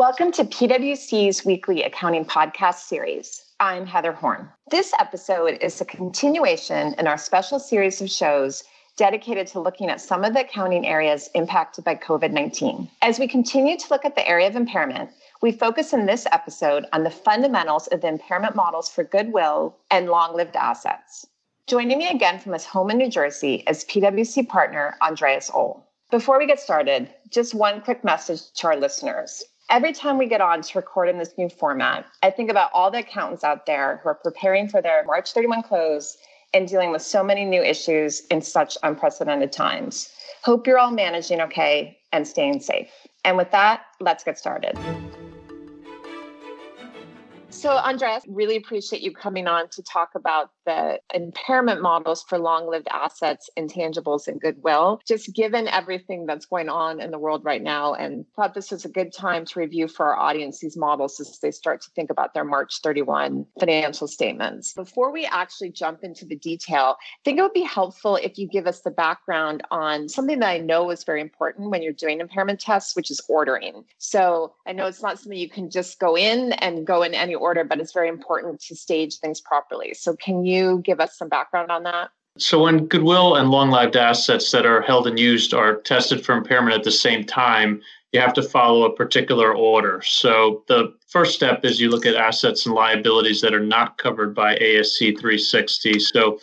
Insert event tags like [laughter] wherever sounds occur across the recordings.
Welcome to PwC's weekly accounting podcast series. I'm Heather Horn. This episode is a continuation in our special series of shows dedicated to looking at some of the accounting areas impacted by COVID 19. As we continue to look at the area of impairment, we focus in this episode on the fundamentals of the impairment models for goodwill and long lived assets. Joining me again from his home in New Jersey is PwC partner Andreas Ohl. Before we get started, just one quick message to our listeners every time we get on to record in this new format, I think about all the accountants out there who are preparing for their March 31 close and dealing with so many new issues in such unprecedented times. Hope you're all managing okay and staying safe. And with that, let's get started. So, Andreas, really appreciate you coming on to talk about the impairment models for long lived assets, intangibles, and goodwill. Just given everything that's going on in the world right now, and thought this was a good time to review for our audience these models as they start to think about their March 31 financial statements. Before we actually jump into the detail, I think it would be helpful if you give us the background on something that I know is very important when you're doing impairment tests, which is ordering. So, I know it's not something you can just go in and go in any order order, but it's very important to stage things properly. So, can you give us some background on that? So, when goodwill and long lived assets that are held and used are tested for impairment at the same time, you have to follow a particular order. So, the first step is you look at assets and liabilities that are not covered by ASC 360. So,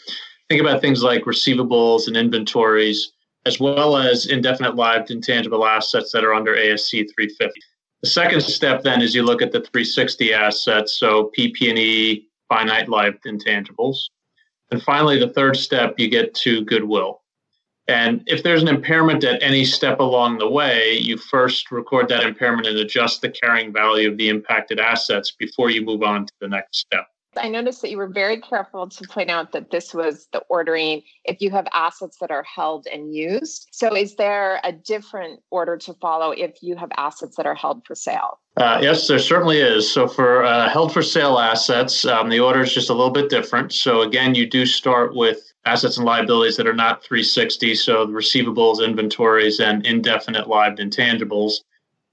think about things like receivables and inventories, as well as indefinite lived intangible assets that are under ASC 350. The second step then is you look at the 360 assets, so PP&E, finite lived intangibles. And finally, the third step, you get to goodwill. And if there's an impairment at any step along the way, you first record that impairment and adjust the carrying value of the impacted assets before you move on to the next step. I noticed that you were very careful to point out that this was the ordering if you have assets that are held and used. So, is there a different order to follow if you have assets that are held for sale? Uh, yes, there certainly is. So, for uh, held for sale assets, um, the order is just a little bit different. So, again, you do start with assets and liabilities that are not 360, so receivables, inventories, and indefinite lived intangibles.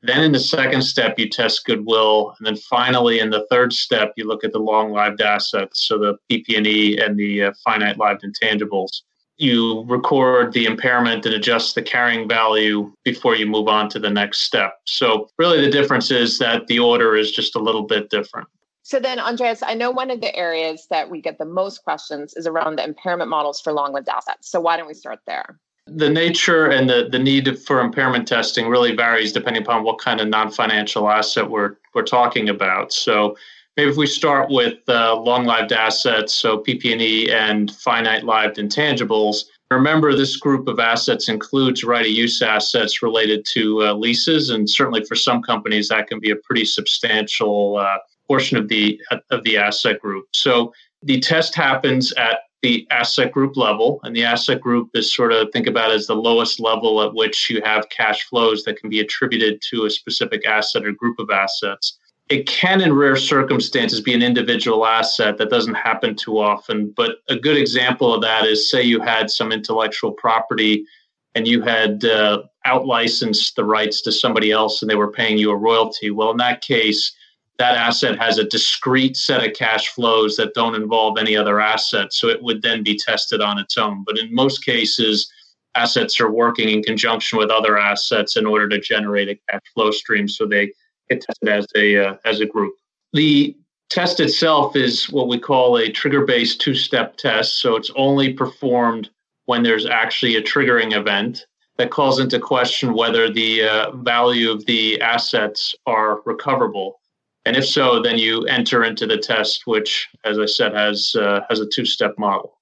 Then in the second step, you test goodwill, and then finally in the third step, you look at the long-lived assets, so the PP&E and the uh, finite-lived intangibles. You record the impairment and adjust the carrying value before you move on to the next step. So really, the difference is that the order is just a little bit different. So then, Andreas, I know one of the areas that we get the most questions is around the impairment models for long-lived assets. So why don't we start there? The nature and the, the need for impairment testing really varies depending upon what kind of non-financial asset we're we're talking about. So maybe if we start with uh, long-lived assets, so PP&E and finite-lived intangibles. Remember, this group of assets includes right-of-use assets related to uh, leases, and certainly for some companies that can be a pretty substantial uh, portion of the of the asset group. So the test happens at the asset group level. And the asset group is sort of think about as the lowest level at which you have cash flows that can be attributed to a specific asset or group of assets. It can, in rare circumstances, be an individual asset that doesn't happen too often. But a good example of that is say you had some intellectual property and you had uh, outlicensed the rights to somebody else and they were paying you a royalty. Well, in that case, that asset has a discrete set of cash flows that don't involve any other assets. So it would then be tested on its own. But in most cases, assets are working in conjunction with other assets in order to generate a cash flow stream. So they get tested as a uh, as a group. The test itself is what we call a trigger-based two-step test. So it's only performed when there's actually a triggering event that calls into question whether the uh, value of the assets are recoverable. And if so, then you enter into the test, which, as I said, has uh, has a two step model.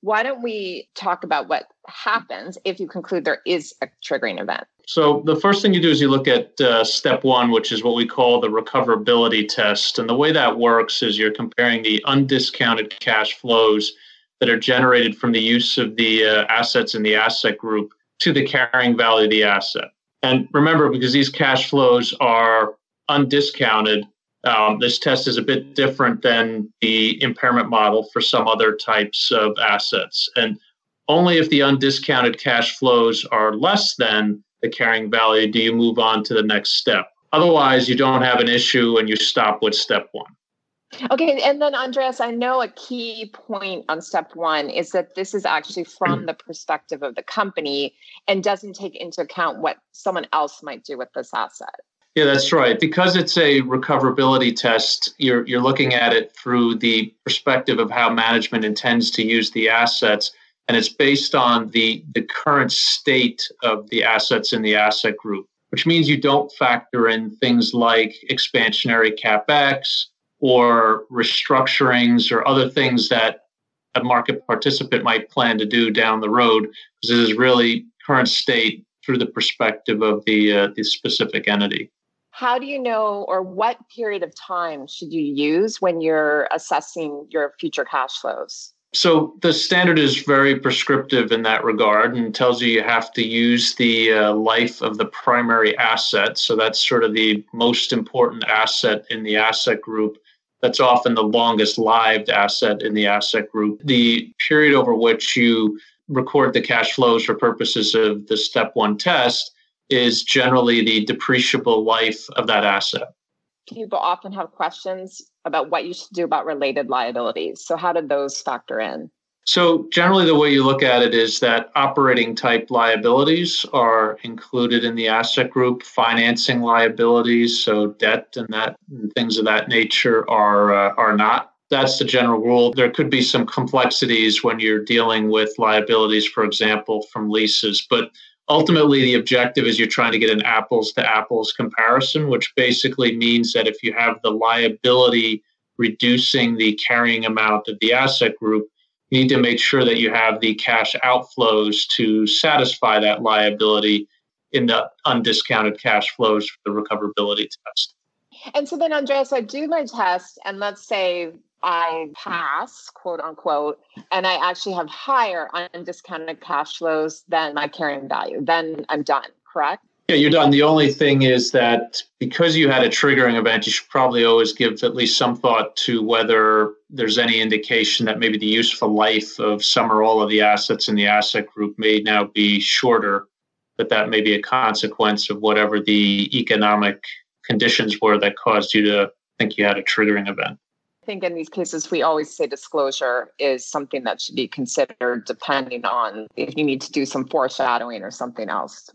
Why don't we talk about what happens if you conclude there is a triggering event? So the first thing you do is you look at uh, step one, which is what we call the recoverability test. And the way that works is you're comparing the undiscounted cash flows that are generated from the use of the uh, assets in the asset group to the carrying value of the asset. And remember, because these cash flows are undiscounted, um, this test is a bit different than the impairment model for some other types of assets. And only if the undiscounted cash flows are less than the carrying value do you move on to the next step. Otherwise, you don't have an issue and you stop with step one. Okay, and then Andreas, I know a key point on step one is that this is actually from [clears throat] the perspective of the company and doesn't take into account what someone else might do with this asset. Yeah, that's right. Because it's a recoverability test, you're you're looking at it through the perspective of how management intends to use the assets, and it's based on the the current state of the assets in the asset group, which means you don't factor in things like expansionary capex or restructurings or other things that a market participant might plan to do down the road, because it is really current state through the perspective of the uh, the specific entity how do you know or what period of time should you use when you're assessing your future cash flows? So the standard is very prescriptive in that regard and tells you you have to use the uh, life of the primary asset. So that's sort of the most important asset in the asset group. That's often the longest lived asset in the asset group. The period over which you record the cash flows for purposes of the step one test is generally the depreciable life of that asset. People often have questions about what you should do about related liabilities. So, how did those factor in? So, generally, the way you look at it is that operating type liabilities are included in the asset group. Financing liabilities, so debt and that and things of that nature, are uh, are not. That's the general rule. There could be some complexities when you're dealing with liabilities, for example, from leases, but ultimately the objective is you're trying to get an apples to apples comparison which basically means that if you have the liability reducing the carrying amount of the asset group you need to make sure that you have the cash outflows to satisfy that liability in the undiscounted cash flows for the recoverability test. And so then andreas i do my test and let's say I pass, quote unquote, and I actually have higher undiscounted cash flows than my carrying value, then I'm done, correct? Yeah, you're done. The only thing is that because you had a triggering event, you should probably always give at least some thought to whether there's any indication that maybe the useful life of some or all of the assets in the asset group may now be shorter, that that may be a consequence of whatever the economic conditions were that caused you to think you had a triggering event. I think in these cases, we always say disclosure is something that should be considered depending on if you need to do some foreshadowing or something else.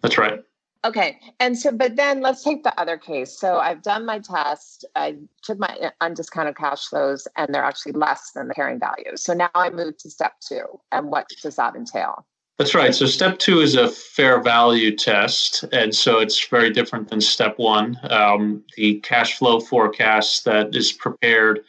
That's right. Okay. And so, but then let's take the other case. So I've done my test, I took my undiscounted cash flows, and they're actually less than the carrying value. So now I move to step two. And what does that entail? That's right. So step two is a fair value test, and so it's very different than step one. Um, the cash flow forecast that is prepared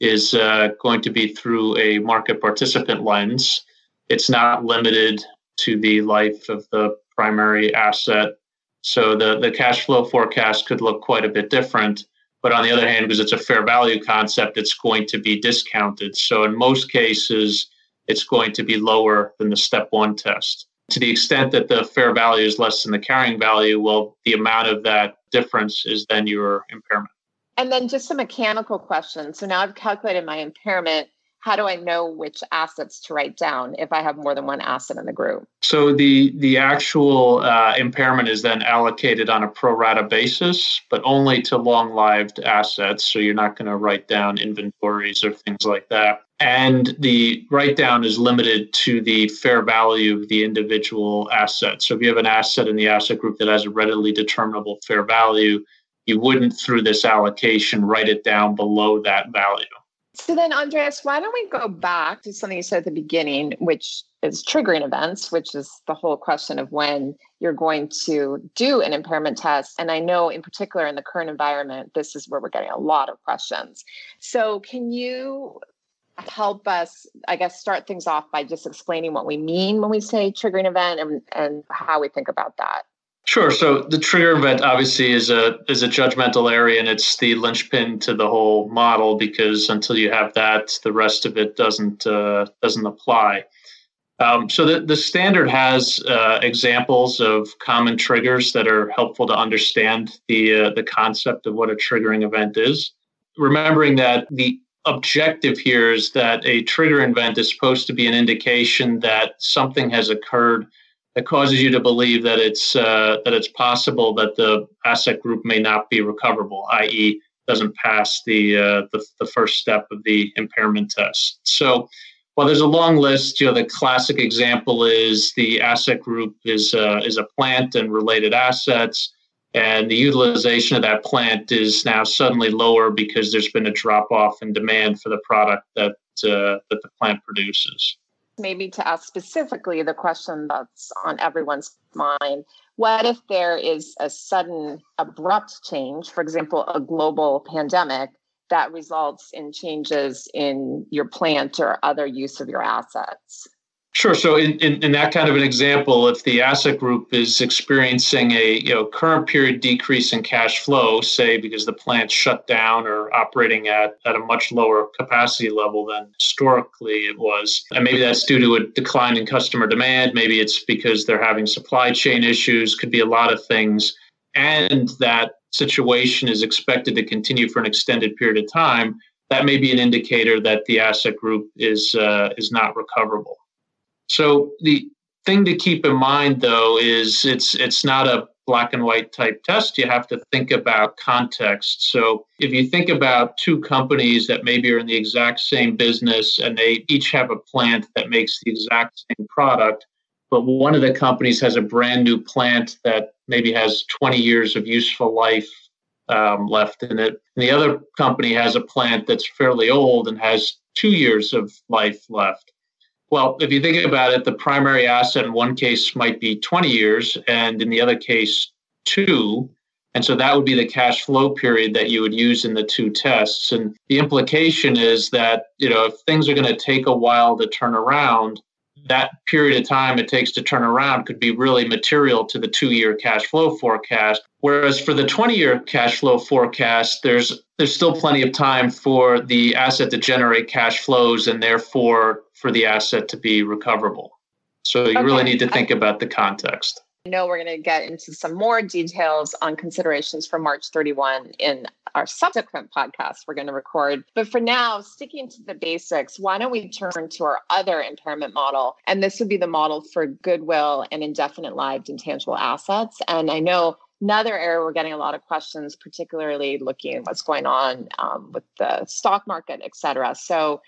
is uh, going to be through a market participant lens. It's not limited to the life of the primary asset. So the, the cash flow forecast could look quite a bit different. But on the other hand, because it's a fair value concept, it's going to be discounted. So in most cases, it's going to be lower than the step one test. To the extent that the fair value is less than the carrying value, well, the amount of that difference is then your impairment. And then just a mechanical question. So now I've calculated my impairment. How do I know which assets to write down if I have more than one asset in the group? So the the actual uh, impairment is then allocated on a pro rata basis, but only to long lived assets. So you're not going to write down inventories or things like that and the write down is limited to the fair value of the individual asset. So if you have an asset in the asset group that has a readily determinable fair value, you wouldn't through this allocation write it down below that value. So then, Andreas, why don't we go back to something you said at the beginning, which is triggering events, which is the whole question of when you're going to do an impairment test. And I know, in particular, in the current environment, this is where we're getting a lot of questions. So, can you help us, I guess, start things off by just explaining what we mean when we say triggering event and, and how we think about that. Sure. So the trigger event obviously is a is a judgmental area, and it's the linchpin to the whole model because until you have that, the rest of it doesn't uh, doesn't apply. Um, so the, the standard has uh, examples of common triggers that are helpful to understand the uh, the concept of what a triggering event is. Remembering that the objective here is that a trigger event is supposed to be an indication that something has occurred that causes you to believe that it's uh, that it's possible that the asset group may not be recoverable, i.e., doesn't pass the, uh, the the first step of the impairment test. So, while there's a long list, you know, the classic example is the asset group is uh, is a plant and related assets, and the utilization of that plant is now suddenly lower because there's been a drop off in demand for the product that uh, that the plant produces. Maybe to ask specifically the question that's on everyone's mind what if there is a sudden abrupt change for example a global pandemic that results in changes in your plant or other use of your assets Sure. So, in, in, in, that kind of an example, if the asset group is experiencing a you know current period decrease in cash flow, say because the plant shut down or operating at, at a much lower capacity level than historically it was, and maybe that's due to a decline in customer demand, maybe it's because they're having supply chain issues, could be a lot of things, and that situation is expected to continue for an extended period of time, that may be an indicator that the asset group is uh, is not recoverable. So the thing to keep in mind though is it's it's not a black and white type test. You have to think about context. So if you think about two companies that maybe are in the exact same business and they each have a plant that makes the exact same product, but one of the companies has a brand new plant that maybe has 20 years of useful life um, left in it. And the other company has a plant that's fairly old and has two years of life left. Well, if you think about it, the primary asset in one case might be 20 years, and in the other case, two. And so that would be the cash flow period that you would use in the two tests. And the implication is that, you know, if things are going to take a while to turn around, that period of time it takes to turn around could be really material to the two year cash flow forecast. Whereas for the 20 year cash flow forecast, there's there's still plenty of time for the asset to generate cash flows and therefore for the asset to be recoverable. So you okay. really need to think about the context. I know we're going to get into some more details on considerations for March 31 in our subsequent podcast we're going to record. But for now, sticking to the basics, why don't we turn to our other impairment model? And this would be the model for goodwill and indefinite lived intangible assets. And I know another area we're getting a lot of questions, particularly looking at what's going on um, with the stock market, et cetera. So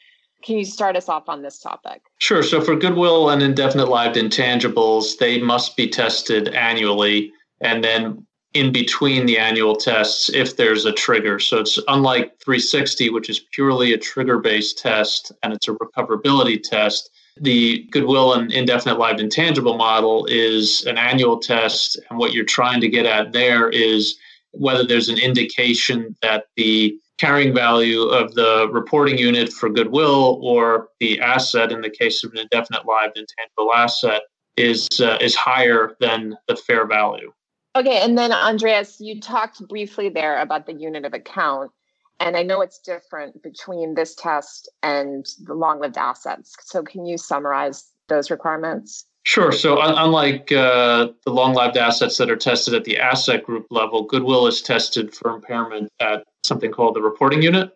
can you start us off on this topic? Sure. So for goodwill and indefinite lived intangibles, they must be tested annually. And then in between the annual tests, if there's a trigger. So it's unlike 360, which is purely a trigger based test and it's a recoverability test. The goodwill and indefinite lived intangible model is an annual test. And what you're trying to get at there is whether there's an indication that the carrying value of the reporting unit for goodwill or the asset in the case of an indefinite lived intangible asset is uh, is higher than the fair value. Okay, and then Andreas, you talked briefly there about the unit of account, and I know it's different between this test and the long-lived assets. So can you summarize those requirements? Sure. So, unlike uh, the long lived assets that are tested at the asset group level, goodwill is tested for impairment at something called the reporting unit.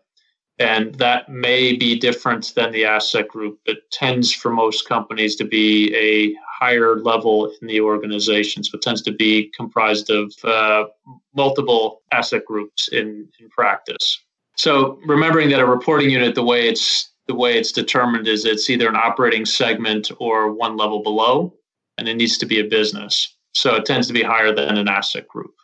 And that may be different than the asset group. It tends for most companies to be a higher level in the organization. So, it tends to be comprised of uh, multiple asset groups in, in practice. So, remembering that a reporting unit, the way it's the way it's determined is it's either an operating segment or one level below, and it needs to be a business. So it tends to be higher than an asset group.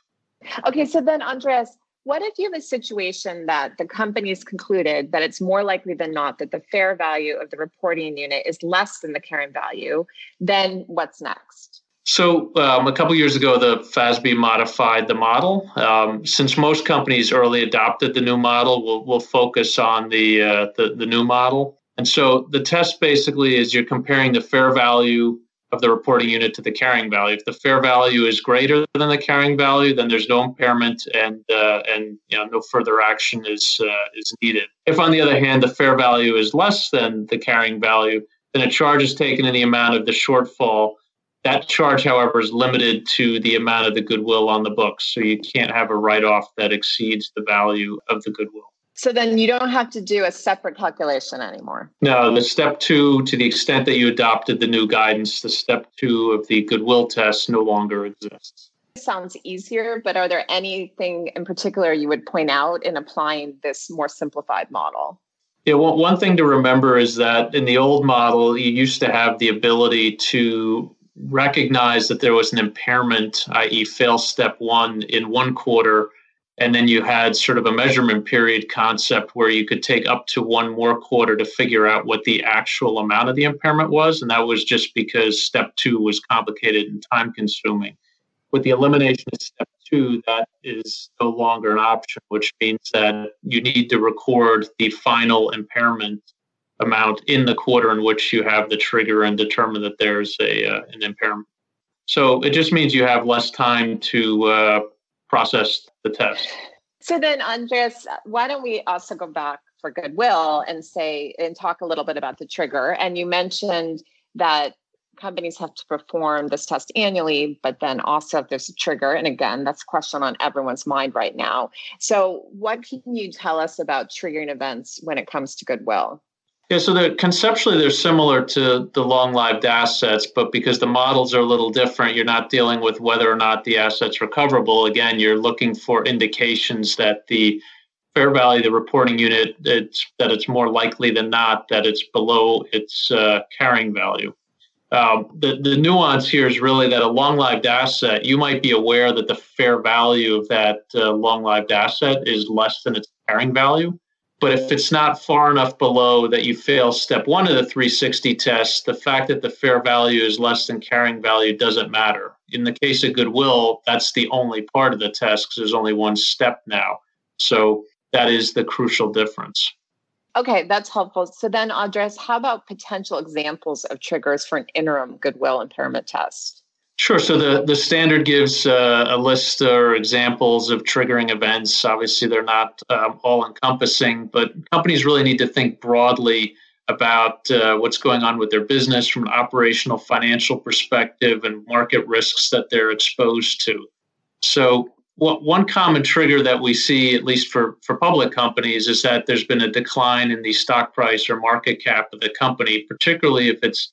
Okay, so then Andreas, what if you have a situation that the company's concluded that it's more likely than not that the fair value of the reporting unit is less than the carrying value? Then what's next? So, um, a couple years ago, the FASB modified the model. Um, since most companies early adopted the new model, we'll, we'll focus on the, uh, the, the new model. And so, the test basically is you're comparing the fair value of the reporting unit to the carrying value. If the fair value is greater than the carrying value, then there's no impairment and uh, and you know no further action is uh, is needed. If on the other hand the fair value is less than the carrying value, then a charge is taken in the amount of the shortfall that charge, however, is limited to the amount of the goodwill on the books. So you can't have a write off that exceeds the value of the goodwill. So then you don't have to do a separate calculation anymore. No, the step two, to the extent that you adopted the new guidance, the step two of the goodwill test no longer exists. Sounds easier, but are there anything in particular you would point out in applying this more simplified model? Yeah, well, one thing to remember is that in the old model, you used to have the ability to recognize that there was an impairment, i.e., fail step one in one quarter and then you had sort of a measurement period concept where you could take up to one more quarter to figure out what the actual amount of the impairment was. And that was just because step two was complicated and time consuming. With the elimination of step two, that is no longer an option, which means that you need to record the final impairment amount in the quarter in which you have the trigger and determine that there's a uh, an impairment. So it just means you have less time to uh, process the test. So then, Andreas, why don't we also go back for goodwill and say and talk a little bit about the trigger? And you mentioned that companies have to perform this test annually, but then also if there's a trigger, and again, that's a question on everyone's mind right now. So, what can you tell us about triggering events when it comes to goodwill? Yeah, so they're, conceptually they're similar to the long-lived assets, but because the models are a little different, you're not dealing with whether or not the asset's recoverable. Again, you're looking for indications that the fair value the reporting unit it's that it's more likely than not that it's below its uh, carrying value. Um, the, the nuance here is really that a long-lived asset, you might be aware that the fair value of that uh, long-lived asset is less than its carrying value but if it's not far enough below that you fail step one of the 360 test, the fact that the fair value is less than carrying value doesn't matter. In the case of goodwill, that's the only part of the test because there's only one step now. So that is the crucial difference. Okay, that's helpful. So then, Andreas, how about potential examples of triggers for an interim goodwill impairment test? Sure. So the, the standard gives uh, a list or examples of triggering events. Obviously, they're not um, all encompassing, but companies really need to think broadly about uh, what's going on with their business from an operational financial perspective and market risks that they're exposed to. So, what, one common trigger that we see, at least for, for public companies, is that there's been a decline in the stock price or market cap of the company, particularly if it's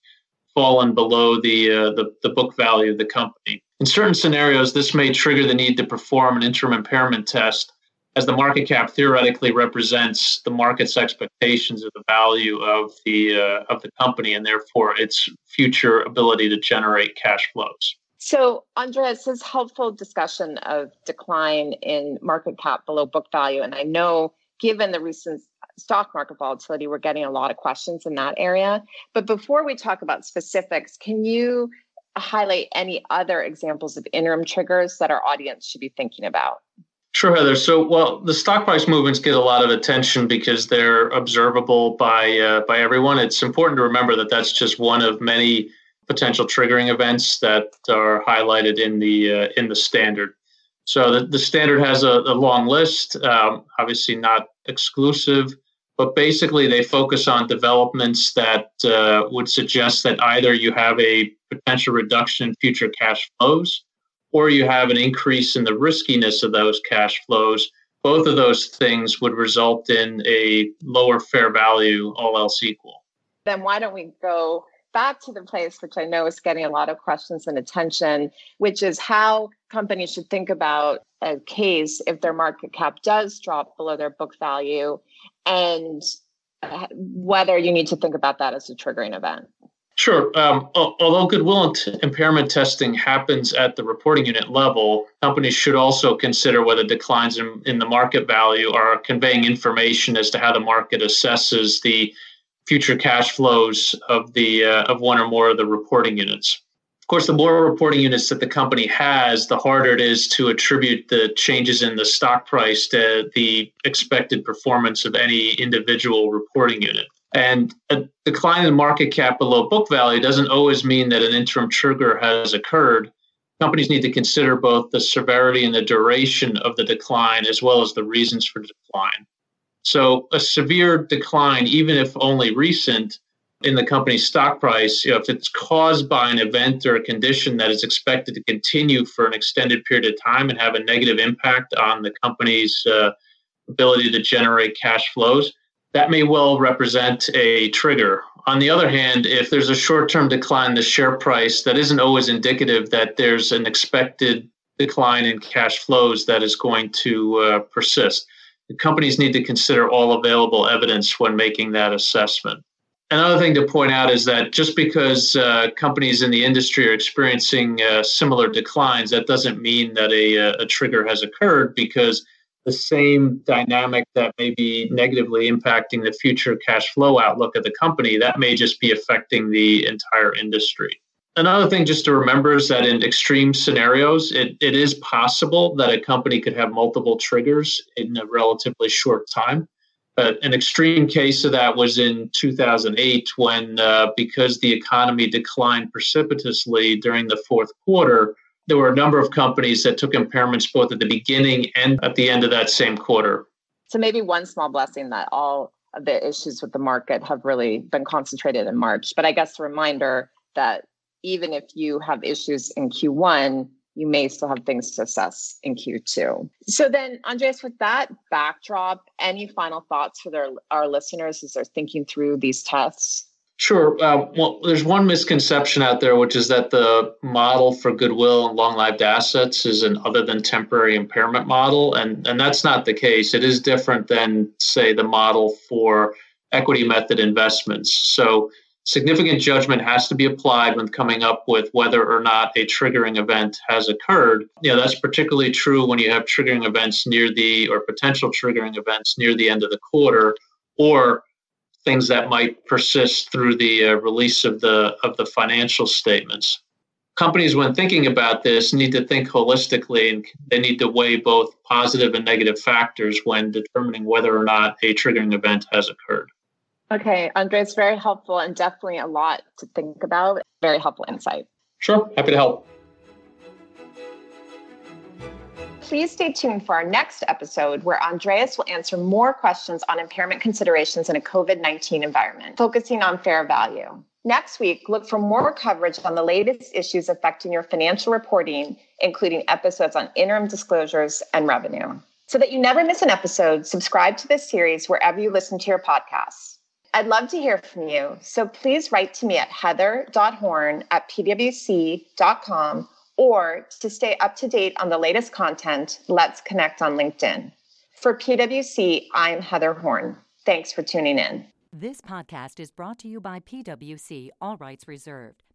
fallen below the, uh, the, the book value of the company. In certain scenarios, this may trigger the need to perform an interim impairment test, as the market cap theoretically represents the market's expectations of the value of the uh, of the company and therefore its future ability to generate cash flows. So, Andreas, this helpful discussion of decline in market cap below book value, and I know given the recent stock market volatility, we're getting a lot of questions in that area. But before we talk about specifics, can you highlight any other examples of interim triggers that our audience should be thinking about? Sure, Heather. So, well, the stock price movements get a lot of attention because they're observable by uh, by everyone. It's important to remember that that's just one of many potential triggering events that are highlighted in the uh, in the standard. So, the, the standard has a, a long list. Um, obviously, not exclusive but basically they focus on developments that uh, would suggest that either you have a potential reduction in future cash flows or you have an increase in the riskiness of those cash flows. Both of those things would result in a lower fair value all else equal. Then why don't we go back to the place which i know is getting a lot of questions and attention which is how companies should think about a case if their market cap does drop below their book value and uh, whether you need to think about that as a triggering event. Sure. Um, although goodwill impairment testing happens at the reporting unit level, companies should also consider whether declines in, in the market value are conveying information as to how the market assesses the future cash flows of the uh, of one or more of the reporting units course, the more reporting units that the company has, the harder it is to attribute the changes in the stock price to the expected performance of any individual reporting unit. And a decline in market cap below book value doesn't always mean that an interim trigger has occurred. Companies need to consider both the severity and the duration of the decline, as well as the reasons for decline. So, a severe decline, even if only recent, in the company's stock price, you know, if it's caused by an event or a condition that is expected to continue for an extended period of time and have a negative impact on the company's uh, ability to generate cash flows, that may well represent a trigger. On the other hand, if there's a short term decline in the share price, that isn't always indicative that there's an expected decline in cash flows that is going to uh, persist. The companies need to consider all available evidence when making that assessment. Another thing to point out is that just because uh, companies in the industry are experiencing uh, similar declines, that doesn't mean that a, uh, a trigger has occurred because the same dynamic that may be negatively impacting the future cash flow outlook of the company, that may just be affecting the entire industry. Another thing just to remember is that in extreme scenarios, it, it is possible that a company could have multiple triggers in a relatively short time. But an extreme case of that was in 2008 when, uh, because the economy declined precipitously during the fourth quarter, there were a number of companies that took impairments both at the beginning and at the end of that same quarter. So maybe one small blessing that all of the issues with the market have really been concentrated in March. But I guess a reminder that even if you have issues in Q1, you may still have things to assess in Q2. So then, Andreas, with that backdrop, any final thoughts for their, our listeners as they're thinking through these tests? Sure. Uh, well, there's one misconception out there, which is that the model for goodwill and long-lived assets is an other than temporary impairment model, and and that's not the case. It is different than, say, the model for equity method investments. So significant judgment has to be applied when coming up with whether or not a triggering event has occurred. You know, that's particularly true when you have triggering events near the or potential triggering events near the end of the quarter or things that might persist through the uh, release of the of the financial statements. Companies, when thinking about this, need to think holistically and they need to weigh both positive and negative factors when determining whether or not a triggering event has occurred. Okay, Andre, it's very helpful and definitely a lot to think about. Very helpful insight. Sure, happy to help. Please stay tuned for our next episode where Andreas will answer more questions on impairment considerations in a COVID 19 environment, focusing on fair value. Next week, look for more coverage on the latest issues affecting your financial reporting, including episodes on interim disclosures and revenue. So that you never miss an episode, subscribe to this series wherever you listen to your podcasts. I'd love to hear from you. So please write to me at heather.horn at pwc.com or to stay up to date on the latest content, let's connect on LinkedIn. For PwC, I'm Heather Horn. Thanks for tuning in. This podcast is brought to you by PwC, all rights reserved.